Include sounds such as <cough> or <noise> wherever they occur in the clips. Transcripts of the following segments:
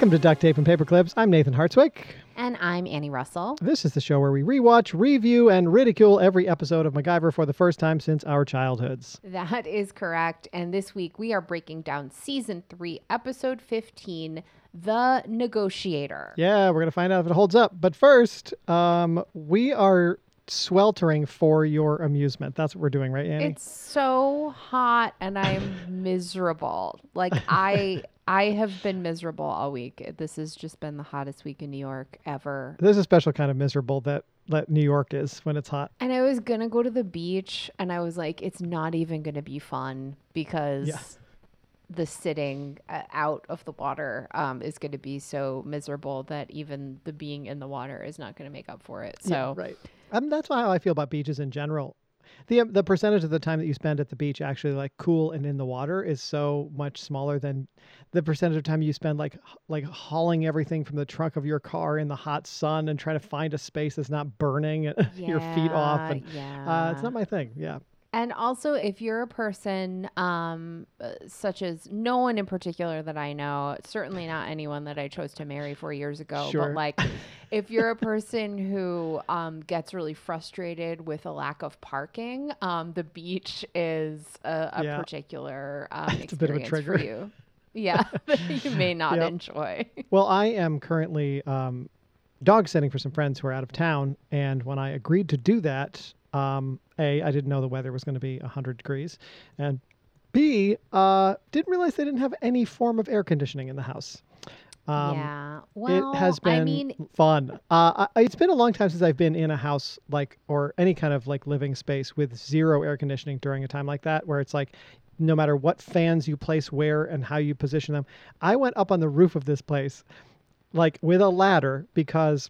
Welcome to Duct Tape and Paper Clips. I'm Nathan Hartswick. And I'm Annie Russell. This is the show where we rewatch, review, and ridicule every episode of MacGyver for the first time since our childhoods. That is correct. And this week we are breaking down season three, episode 15, The Negotiator. Yeah, we're going to find out if it holds up. But first, um, we are sweltering for your amusement. That's what we're doing, right, Annie? It's so hot and I'm <laughs> miserable. Like I I have been miserable all week. This has just been the hottest week in New York ever. There's a special kind of miserable that that New York is when it's hot. And I was gonna go to the beach and I was like, it's not even gonna be fun because Yeah. the sitting uh, out of the water um, is going to be so miserable that even the being in the water is not going to make up for it. So Yeah, right. Um, that's how I feel about beaches in general. The um, the percentage of the time that you spend at the beach actually like cool and in the water is so much smaller than the percentage of time you spend like like hauling everything from the trunk of your car in the hot sun and trying to find a space that's not burning <laughs> your feet off and yeah. uh, it's not my thing. Yeah. And also, if you're a person um, uh, such as no one in particular that I know, certainly not anyone that I chose to marry four years ago, Sure. but like if you're a person who um, gets really frustrated with a lack of parking, um, the beach is a, a Yeah. particular <laughs> um, It's a bit of a experience trigger. for you. Yeah, <laughs> you may not Yep. enjoy. <laughs> Well, I am currently um, dog sitting for some friends who are out of town, and when I agreed to do that, um, a I didn't know the weather was going to be hundred degrees, and b uh, didn't realize they didn't have any form of air conditioning in the house. Um, yeah. Well, it has been I mean, fun. Uh, I, it's been a long time since I've been in a house like or any kind of like living space with zero air conditioning during a time like that, where it's like no matter what fans you place where and how you position them. I went up on the roof of this place, like with a ladder because.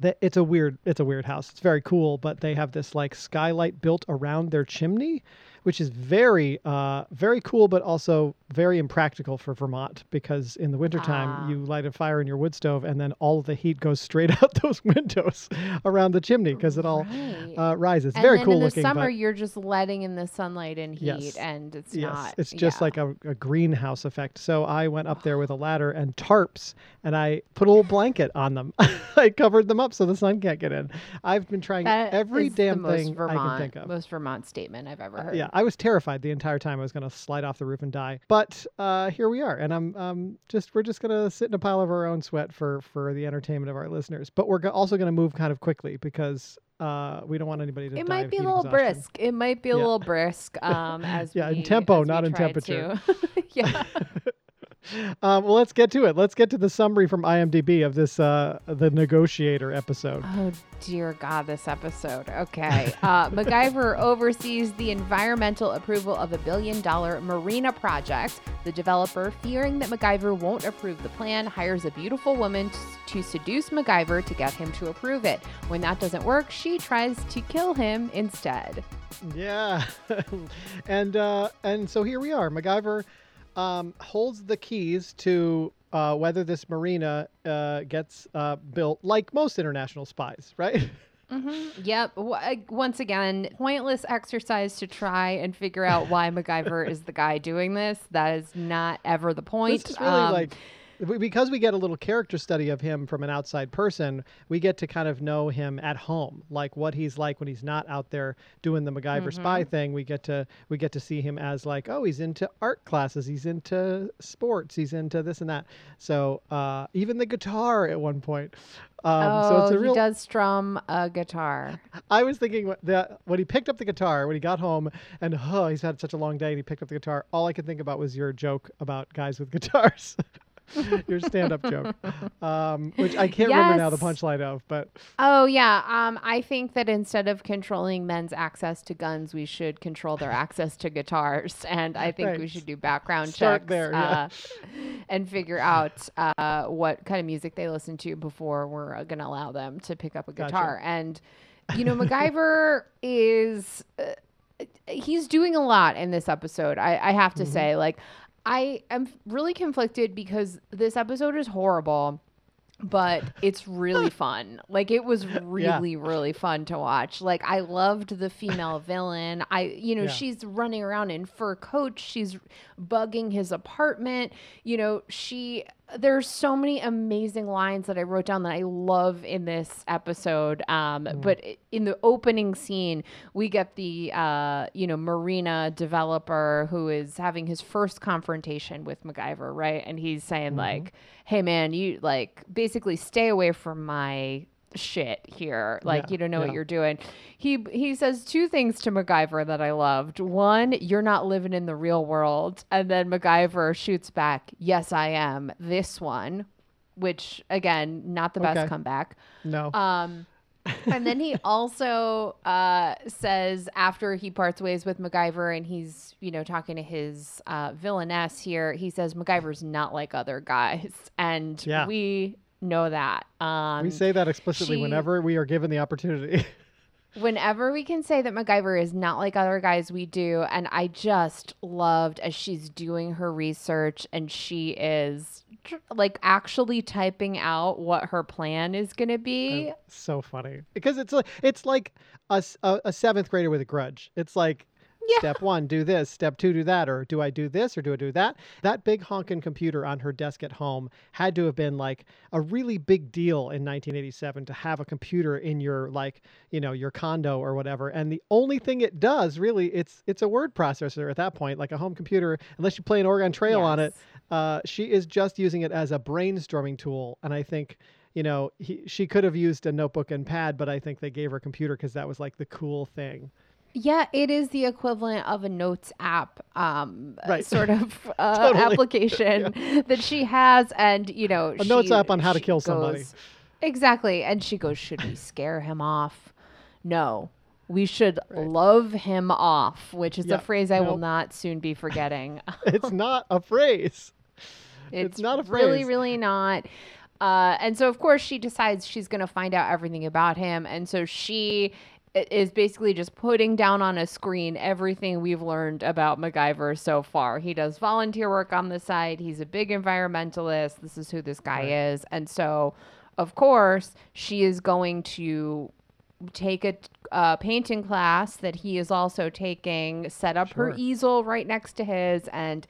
That it's a weird it's a weird house. It's very cool, but they have this like skylight built around their chimney, which is very uh very cool but also very impractical for Vermont because in the wintertime Ah. you light a fire in your wood stove and then all of the heat goes straight <laughs> out those windows around the chimney because it all right. uh, rises. and very then cool in the summer, but you're just letting in the sunlight and heat, Yes. and it's yes, not. it's just yeah. like a, a greenhouse effect. So I went up there with a ladder and tarps and I put a little blanket on them. <laughs> I covered them up so the sun can't get in. I've been trying That every damn thing Vermont, I can think of. Most Vermont statement I've ever heard. Yeah, I was terrified the entire time I was going to slide off the roof and die. But uh, here we are, and I'm um, just we're just going to sit in a pile of our own sweat for for the entertainment of our listeners. But we're go- also going to move kind of quickly because uh, we don't want anybody to. It might be a little exhaustion. brisk. It might be a Yeah. little brisk. Um, as <laughs> Yeah, in tempo, not in temperature. <laughs> <laughs> yeah. Um, well, let's get to it. Let's get to the summary from IMDb of this uh, the Negotiator episode. Oh dear God, this episode. Okay. Uh, <laughs> MacGyver oversees the environmental approval of a billion dollar marina project. The developer, fearing that MacGyver won't approve the plan, hires a beautiful woman t- to seduce MacGyver to get him to approve it. When that doesn't work, she tries to kill him instead. Yeah, <laughs> and uh, and so here we are. MacGyver um, holds the keys to uh, whether this marina uh, gets uh, built, like most international spies, right? <laughs> Mm-hmm. Yep. W- once again, pointless exercise to try and figure out why MacGyver is the guy doing this. That is not ever the point. This is really Um, like because we get a little character study of him from an outside person. We get to kind of know him at home, like what he's like when he's not out there doing the MacGyver Mm-hmm. spy thing. We get to we get to see him as like, oh, he's into art classes, he's into sports, he's into this and that. So uh, even the guitar at one point. Um, oh, so it's a real. he does strum a guitar. I was thinking that when he picked up the guitar, when he got home, and oh, he's had such a long day, and he picked up the guitar. All I could think about was your joke about guys with <laughs> guitars, <laughs> your stand-up joke, um, which I can't remember now the punchline of, but Oh yeah. Um, I think that instead of controlling men's access to guns, we should control their access to guitars, and I think we should do background Start checks there, yeah. uh, and figure out uh, what kind of music they listen to before we're going to allow them to pick up a Gotcha. guitar. And you know, MacGyver <laughs> is uh, he's doing a lot in this episode. I, I have to Mm-hmm. say, like, I am really conflicted because this episode is horrible but <laughs> it's really fun. Like it was really really fun to watch. Like I loved the female villain. I you know, Yeah. she's running around in fur coats. She's bugging his apartment. You know, she there's so many amazing lines that I wrote down that I love in this episode. Um, But in the opening scene, we get the uh, you know marina developer who is having his first confrontation with MacGyver, right? And he's saying like, "Hey man, you like basically stay away from my." Shit here. Like Yeah, you don't know what you're doing. He he says two things to MacGyver that I loved. One you're not living in the real world. And then MacGyver shoots back yes I am. This one which again not the best comeback. No. um and then he <laughs> also uh, says after he parts ways with MacGyver and he's, you know, talking to his uh, villainess here, he says MacGyver's not like other guys. <laughs> And Yeah. we know that. Um, we say that explicitly she- whenever we are given the opportunity. <laughs> whenever we can say that MacGyver is not like other guys, we do. And I just loved as she's doing her research and she is tr- like actually typing out what her plan is going to be. so funny because it's like it's like a, a- a seventh grader with a grudge. It's like Yeah. step one, do this. Step two, do that. Or do I do this or do I do that? That big honking computer on her desk at home had to have been like a really big deal in 1987 to have a computer in your like you know your condo or whatever. And the only thing it does really it's it's a word processor at that point, like a home computer. Unless you play an Oregon Trail on it, uh, she is just using it as a brainstorming tool. And I think, you know, he, she could have used a notebook and pad, but I think they gave her a computer because that was like the cool thing. Yeah, it is the equivalent of a notes app, um, Right. sort of <laughs> uh, Totally. <laughs> application that she has, and you know, A notes app on how to kill somebody. Exactly, and she goes, "Should we scare him off? No, we should love him off," which is Yeah, a phrase I will not soon be forgetting. <laughs> It's not a phrase. It's, not a phrase. really really not. Uh, and so, of course, she decides she's going to find out everything about him. And so she is basically just putting down on a screen everything we've learned about MacGyver so far. He does volunteer work on the side. He's a big environmentalist. This is who this guy is. And so, of course, she is going to take a uh, painting class that he is also taking, set up her easel right next to his, and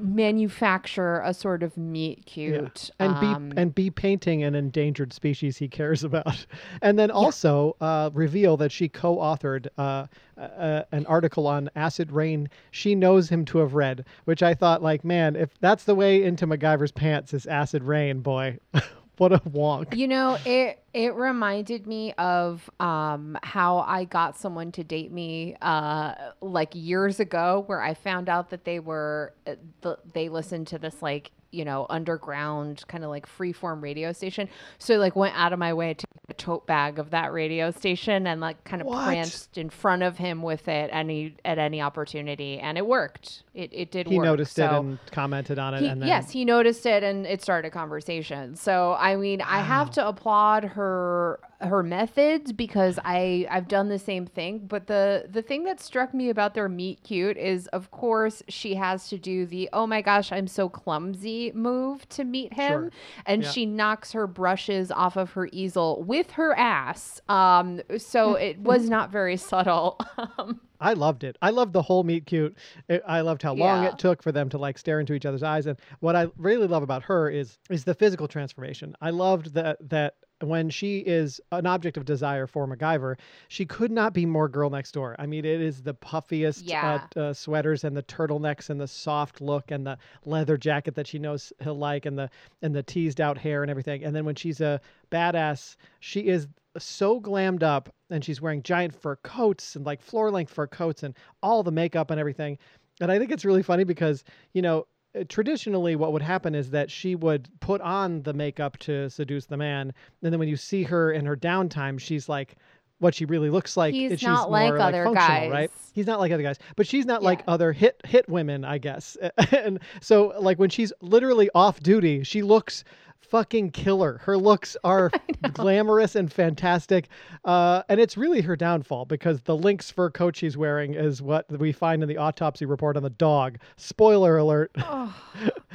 manufacture a sort of meet Yeah. cute. And be um, and be painting an endangered species he cares <laughs> about, and then also uh, reveal that she co-authored uh, uh, an article on acid rain. She knows him to have read, which I thought, like, man, if that's the way into MacGyver's pants is acid rain, boy, <laughs> <laughs> what a wonk. You know, it it reminded me of um, how I got someone to date me uh, like years ago, where I found out that they were uh, th- they listened to this like you know underground kind of like freeform radio station. So like went out of my way to get a tote bag of that radio station and like kind of pranced in front of him with it any at any opportunity, and it worked. It it did. He work. noticed it and commented on it, he, and then yes, he noticed it and it started a conversation. So I mean, I have to applaud her her methods because I I've done the same thing. But the the thing that struck me about their meet cute is, of course, she has to do the oh my gosh, I'm so clumsy move to meet him, Sure. and Yeah. she knocks her brushes off of her easel with her ass. Um, so it was not very <laughs> subtle. Um, I loved it. I loved the whole meet cute. It, I loved how long Yeah. it took for them to like stare into each other's eyes. And what I really love about her is is the physical transformation. I loved that that when she is an object of desire for MacGyver, she could not be more girl next door. I mean, it is the puffiest Yeah. uh, uh, sweaters and the turtlenecks and the soft look and the leather jacket that she knows he'll like and the and the teased out hair and everything. And then when she's a badass, she is so glammed up and she's wearing giant fur coats and like floor length fur coats and all the makeup and everything. And I think it's really funny because, you know, uh, traditionally what would happen is that she would put on the makeup to seduce the man. And then when you see her in her downtime, she's like what she really looks like. He's she's not like other functional, right? He's not like other guys, but she's not like other hit hit women, I guess. <laughs> and so like when she's literally off duty, she looks fucking killer. Her looks are <laughs> glamorous and fantastic. Uh, and it's really her downfall because the lynx fur coat she's wearing is what we find in the autopsy report on the dog. Spoiler alert. <laughs>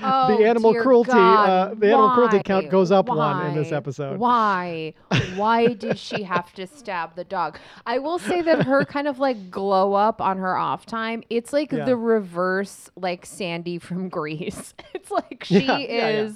Oh, the animal cruelty uh, the animal cruelty count goes up one in this episode. Why? <laughs> Why did she have to stab the dog? I will say that her kind of like glow up on her off time. It's like Yeah. the reverse, like Sandy from Grease. It's like she Yeah, yeah, yeah.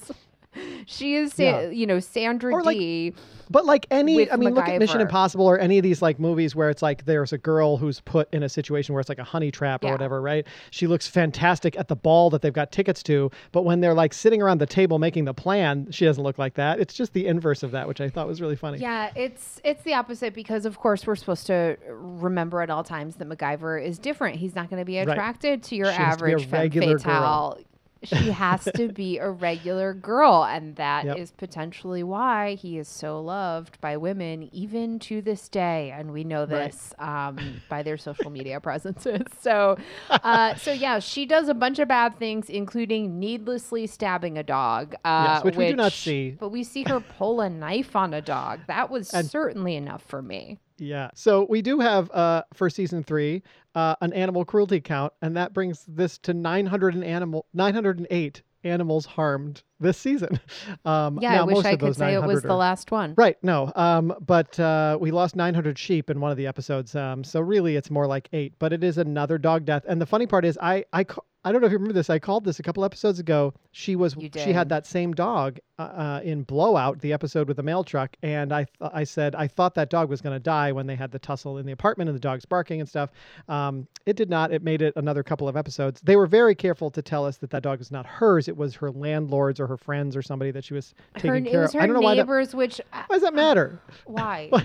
She is, Sa- Yeah. you know, Sandra Or, like, D. But like any, I mean, look at Mission Impossible or any of these like movies where it's like there's a girl who's put in a situation where it's like a honey trap or Yeah. whatever, right? She looks fantastic at the ball that they've got tickets to, but when they're like sitting around the table making the plan, she doesn't look like that. It's just the inverse of that, which I thought was really funny. Yeah, it's it's the opposite because of course we're supposed to remember at all times that MacGyver is different. He's not going to be Right. attracted to your She has to a average femme fatale. She has to be a regular girl, and that is Yep. potentially why he is so loved by women even to this day. And we know Right. this um, by their social media presences. <laughs> So, uh, so yeah, she does a bunch of bad things, including needlessly stabbing a dog. Uh, Yes, which we do not see. But we see her pull a knife on a dog. That was And- certainly enough for me. Yeah. So we do have uh for season three uh an animal cruelty count, and that brings this to 900 and animal 908 animals harmed this season. <laughs> Um, Yeah, I wish I could say it was 900 the last one. Right. No. Um, but uh, we lost 900 sheep in one of the episodes. Um, so really, it's more like eight. But it is another dog death. And the funny part is, I I I don't know if you remember this. I called this a couple episodes ago. She was she had that same dog uh, uh, in Blowout, the episode with the mail truck, and I th- I said I thought that dog was going to die when they had the tussle in the apartment and the dog's barking and stuff. Um, it did not. It made it another couple of episodes. They were very careful to tell us that that dog was not hers. It was her landlord's or her friends or somebody that she was Her, taking it care was of. her I don't know why that. neighbors, which uh, Why does that matter? why? <laughs>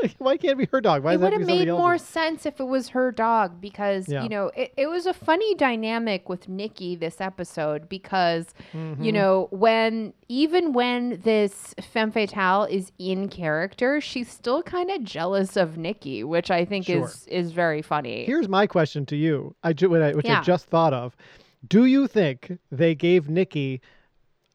Why, why can't it be her dog? Why it would have have to be made more sense if it was her dog because Yeah. you know it, it was a funny dynamic with Nikki this episode because Mm-hmm. you know when even when this femme fatale is in character she's still kind of jealous of Nikki which I think Sure. is is very funny Here's my question to you, I, ju- what I- which Yeah. I just thought of. Do you think they gave Nikki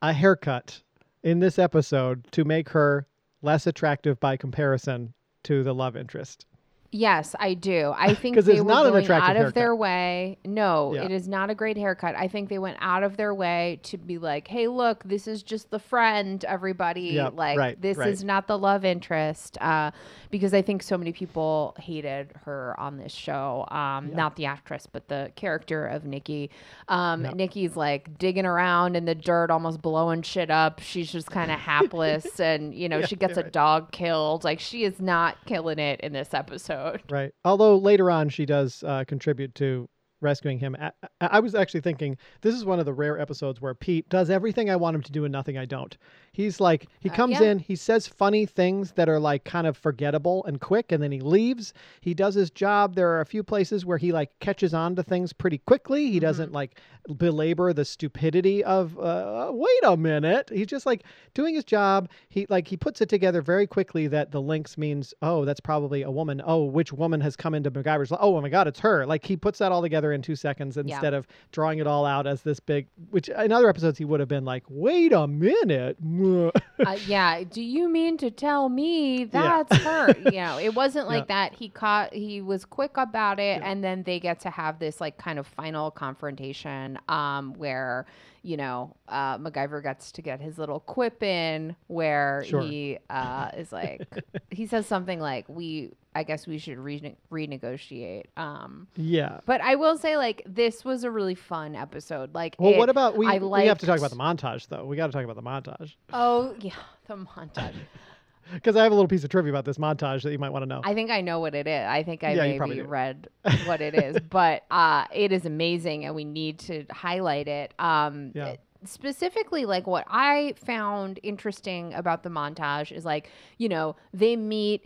a haircut in this episode to make her less attractive by comparison to the love interest? Yes, I do. I <laughs> think they it's were not an going out of their way. No, Yeah. it is not a great haircut. I think they went out of their way to be like, "Hey, look, this is just the friend, everybody. Yep, like, right, this right. is not the love interest." Uh, because I think so many people hated her on this show. Um, Yeah. Not the actress, but the character of Nikki. Um, Yep. Nikki's like digging around in the dirt, almost blowing shit up. She's just kind of hapless, <laughs> and you know, Yeah, she gets a right. dog killed. Like, she is not killing it in this episode. <laughs> Right. Although later on she does uh, contribute to rescuing him. I I was actually thinking this is one of the rare episodes where Pete does everything I want him to do and nothing I don't. He's like he Uh, comes yeah. in, he says funny things that are like kind of forgettable and quick, and then he leaves. He does his job. There are a few places where he like catches on to things pretty quickly. He doesn't like belabor the stupidity of uh, wait a minute. He's just like doing his job. He like he puts it together very quickly that the lynx means oh that's probably a woman. Oh which woman has come into MacGyver's? li- Oh my God, it's her. Like he puts that all together in two seconds Yeah. instead of drawing it all out as this big. Which in other episodes he would have been like wait a minute. Uh, yeah. Do you mean to tell me Yeah. that's her? You know, it wasn't like Yeah. that. He caught. He was quick about it, Yeah. and then they get to have this like kind of final confrontation, um, where you know uh, MacGyver gets to get his little quip in, where Sure. he uh, is like, <laughs> he says something like, "We, I guess we should rene- renegotiate." Um, yeah. but I will say, like, this was a really fun episode. Like, Well, it- what about we? I we have to talk about the montage though. We got to talk about the montage Oh yeah, the montage. <laughs> because I have a little piece of trivia about this montage that you might want to know. I think I know what it is. I think I Yeah, maybe read <laughs> what it is, but uh, it is amazing, and we need to highlight it. Um, Yeah. it- Specifically, like what I found interesting about the montage is like, you know, they meet.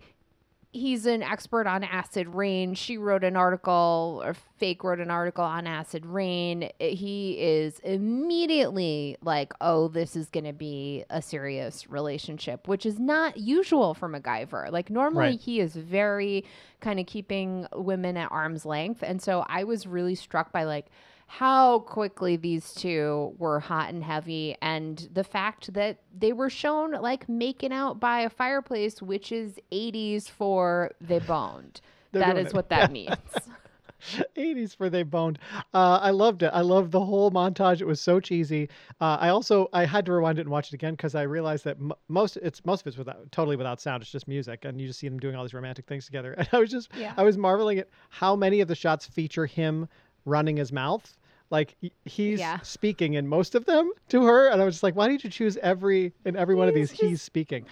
He's an expert on acid rain. She wrote an article, or fake wrote an article on acid rain. He is immediately like, oh, this is going to be a serious relationship, which is not usual for MacGyver. Like, normally Right. he is very kind of keeping women at arm's length. And so I was really struck by like, how quickly these two were hot and heavy, and the fact that they were shown like making out by a fireplace, which is 80s for they boned. <laughs> That is it. what that means. <laughs> 80s for they boned. Uh, I loved it. I loved the whole montage. It was so cheesy. Uh, I also I had to rewind it and watch it again because I realized that m- most it's most of it's without totally without sound. It's just music, and you just see them doing all these romantic things together. <laughs> And I was just Yeah. I was marveling at how many of the shots feature him running his mouth. Like he's Yeah. speaking in most of them to her, and I was just like, why did you choose every in every one of He's these? He's speaking.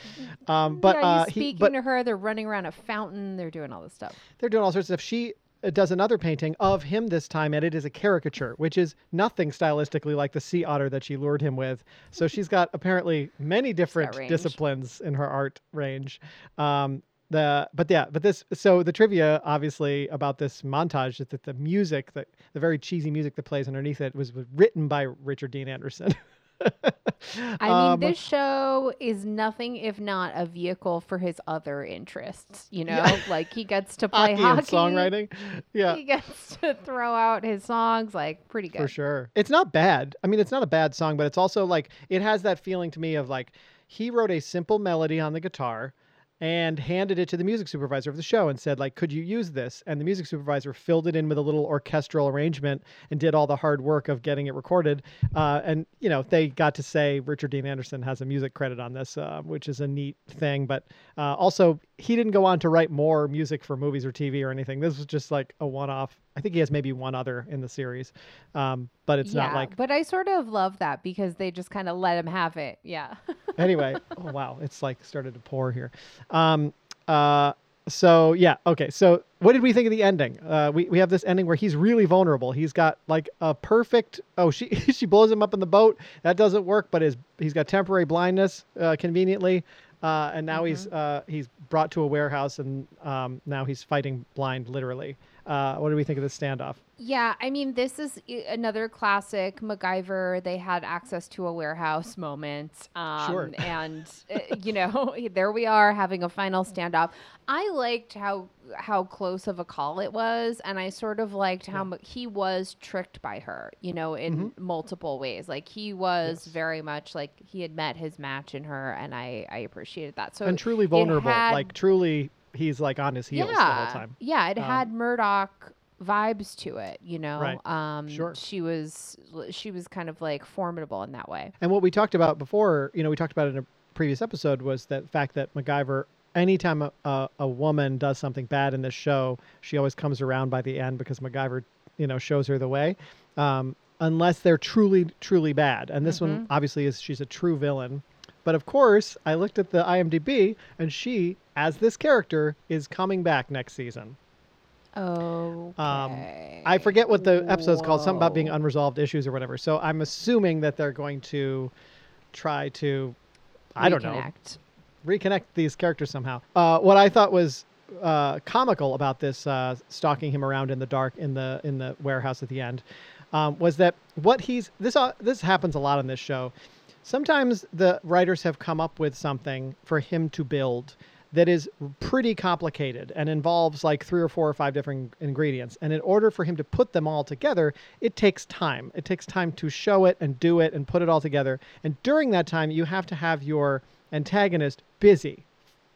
Um, but yeah, he's uh, he, speaking but to her. They're running around a fountain. They're doing all this stuff. they're doing all sorts of stuff. She uh, does another painting of him this time, and it is a caricature, which is nothing stylistically like the sea otter that she lured him with. So she's got apparently many different disciplines in her art range. Um, the but yeah, but this so the trivia obviously about this montage is that the music, the the very cheesy music that plays underneath it, was, was written by Richard Dean Anderson. I <laughs> Um, mean, this show is nothing if not a vehicle for his other interests. You know, Yeah. like he gets to <laughs> play hockey, hockey. songwriting. Yeah. He gets to throw out his songs. Like pretty good. For sure. It's not bad. I mean, it's not a bad song, but it's also like it has that feeling to me of like he wrote a simple melody on the guitar and handed it to the music supervisor of the show and said like could you use this? And the music supervisor filled it in with a little orchestral arrangement and did all the hard work of getting it recorded. Uh, and you know they got to say richard dean anderson has a music credit on this uh, which is a neat thing. But uh, also he didn't go on to write more music for movies or tv or anything this was just like a one-off i think he has maybe one other in the series um, but it's yeah, not like but I sort of love that because they just kind of let him have it. Yeah. <laughs> anyway, oh wow, it's like started to pour here. Um, uh, so yeah, okay. So what did we think of the ending? Uh, we we have this ending where he's really vulnerable. He's got like a perfect. Oh, she <laughs> she blows him up in the boat. That doesn't work, but his he's got temporary blindness uh, conveniently. Uh, and now he's uh, he's brought to a warehouse, and um, now he's fighting blind, literally. Uh, what do we think of this standoff? Yeah, I mean, this is another classic MacGyver. They had access to a warehouse moment. Um, Sure. <laughs> And, uh, you know, <laughs> there we are having a final standoff. I liked how how close of a call it was. And I sort of liked how mu- he was tricked by her, you know, in multiple ways. Like, he was Mm-hmm. Yes. very much like he had met his match in her. And I, I appreciated that. So and truly vulnerable, had- like truly, he's like on his heels the whole time. yeah, it Um, had Murdoch vibes to it, you know. Right. Um Sure. she was she was kind of like formidable in that way. And what we talked about before, you know, we talked about it in a previous episode was that fact that MacGyver, anytime a, a, a woman does something bad in this show, she always comes around by the end because MacGyver, you know, shows her the way. Um, unless they're truly, truly bad. And this one obviously is she's a true villain. But of course, I looked at the IMDb and she, as this character, is coming back next season. Oh. okay. I forget what the episode's called, something about being unresolved issues or whatever. So I'm assuming that they're going to try to, I don't know, Reconnect. reconnect these characters somehow. Uh, what I thought was uh, comical about this uh, stalking him around in the dark in the in the warehouse at the end um, was that what he's this uh, this happens a lot on this show. Sometimes the writers have come up with something for him to build that is pretty complicated and involves like three or four or five different ingredients. And in order for him to put them all together, it takes time. It takes time to show it and do it and put it all together. And during that time, you have to have your antagonist busy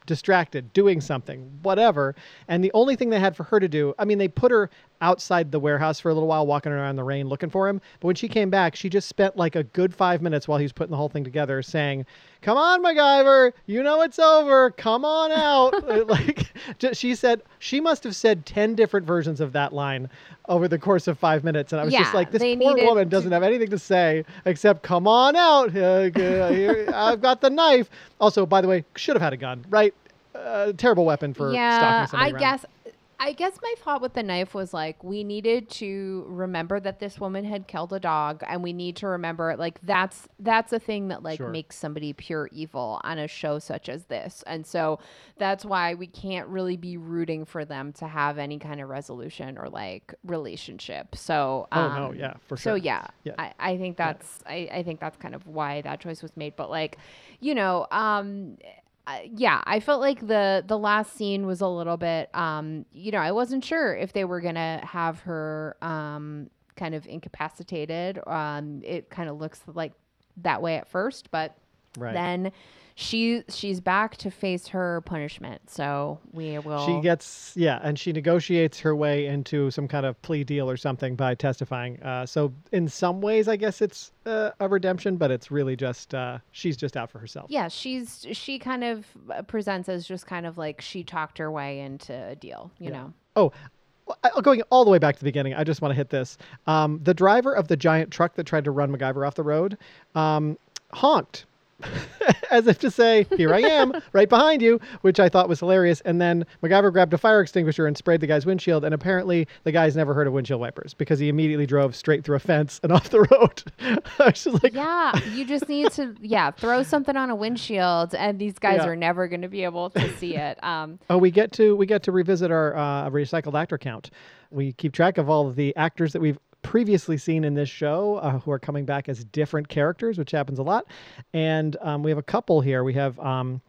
distracted doing something whatever and the only thing they had for her to do i mean they put her outside the warehouse for a little while walking around in the rain looking for him. But when she came back she just spent like a good five minutes while he was putting the whole thing together saying come on macgyver you know it's over. Come on out. <laughs> <laughs> Like she said she must have said 10 different versions of that line over the course of five minutes. And i was just like this poor woman to- doesn't have anything to say except come on out. Uh, <laughs> i've got the knife. Also by the way should have had a gun right? Uh, terrible weapon for yeah, stalking I around. guess. I guess my thought with the knife was like we needed to remember that this woman had killed a dog, and we need to remember like that's that's a thing that like Sure. makes somebody pure evil on a show such as this, and so that's why we can't really be rooting for them to have any kind of resolution or like relationship. So Oh, um, no, yeah, for So sure. yeah, Yeah. I, I think that's I, I think that's kind of why that choice was made. But like, you know, um, yeah, I felt like the the last scene was a little bit, um, you know, I wasn't sure if they were gonna have her um, kind of incapacitated. Um, it kind of looks like that way at first, but right then she she's back to face her punishment. So we will. she gets yeah and she negotiates her way into some kind of plea deal or something by testifying uh, so in some ways i guess it's uh, a redemption but it's really just uh, she's just out for herself yeah, she's she kind of uh, presents as just kind of like she talked her way into a deal, you Yeah. know. oh going all the way back to the beginning, I just want to hit this. Um, the driver of the giant truck that tried to run MacGyver off the road um, honked. <laughs> As if to say, "Here I am, right behind you," which I thought was hilarious. And then MacGyver grabbed a fire extinguisher and sprayed the guy's windshield. And apparently, the guy's never heard of windshield wipers because he immediately drove straight through a fence and <laughs> off the road. <laughs> I was just like, Yeah, you just need to yeah throw something on a windshield, and these guys Yeah. are never going to be able to see it. Um, Oh, we get to we get to revisit our uh, recycled actor count. We keep track of all of the actors that we've previously seen in this show uh, who are coming back as different characters, which happens a lot. And um, we have a couple here. We have um,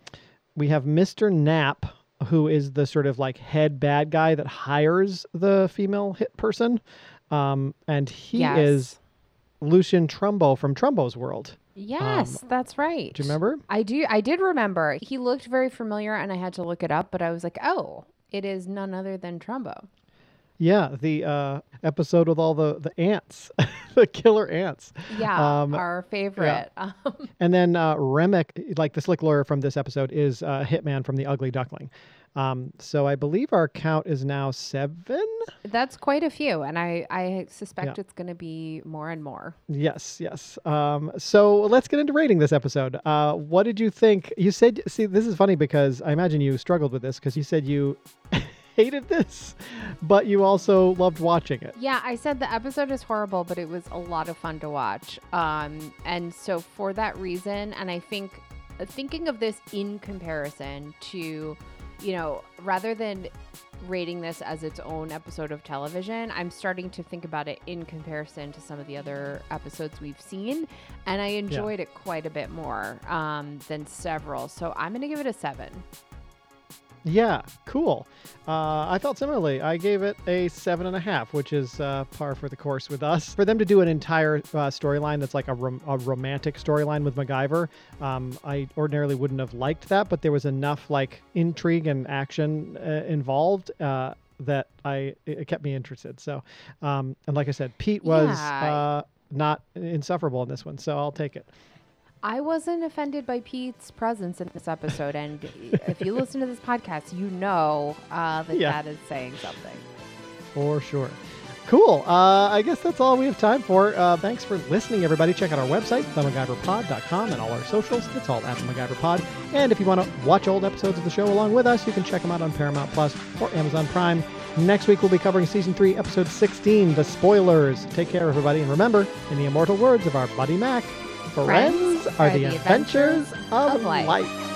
we have Mr. Knapp, who is the sort of like head bad guy that hires the female hit person, um, and he yes. is Lucian Trumbo from Trumbo's World. Yes, that's right. Do you remember? I do. I did remember. He looked very familiar, and I had to look it up. But I was like, oh, it is none other than Trumbo. Yeah, the uh, episode with all the the ants, <laughs> the killer ants. Yeah, Um, our favorite. Um, And then uh, Remick, like the slick lawyer from this episode, is uh, Hitman from The Ugly Duckling. Um, so I believe our count is now seven. that's quite a few, and I I suspect Yeah. it's going to be more and more. Yes, yes. Um, so let's get into rating this episode. Uh, what did you think? You said, see, this is funny because I imagine you struggled with this because you said you <laughs> hated this, but you also loved watching it. Yeah, I said the episode is horrible, but it was a lot of fun to watch. Um, and so for that reason, and I think uh, thinking of this in comparison to, you know, rather than rating this as its own episode of television, I'm starting to think about it in comparison to some of the other episodes we've seen, and I enjoyed it quite a bit more um, than several. So I'm going to give it a seven. Yeah, cool. Uh, I felt similarly. I gave it a seven and a half, which is uh, par for the course with us. For them to do an entire uh, storyline that's like a, rom- a romantic storyline with MacGyver, um, I ordinarily wouldn't have liked that, but there was enough like intrigue and action uh, involved. Uh, that I it kept me interested. So, um, and like I said, Pete was Yeah. uh, not insufferable in this one, so I'll take it. I wasn't offended by Pete's presence in this episode, and if you listen to this podcast, you know uh, that Yeah. that is saying something. For sure. Cool. Uh, I guess that's all we have time for. Uh, thanks for listening, everybody. Check out our website, themacgyverpod.com, and all our socials. It's all at the MacGyver Pod. And if you want to watch old episodes of the show along with us, you can check them out on Paramount Plus or Amazon Prime. Next week, we'll be covering Season 3, Episode 16, The Spoilers. Take care, everybody. And remember, in the immortal words of our buddy Mac, friends, are, the, adventures, of, life. life.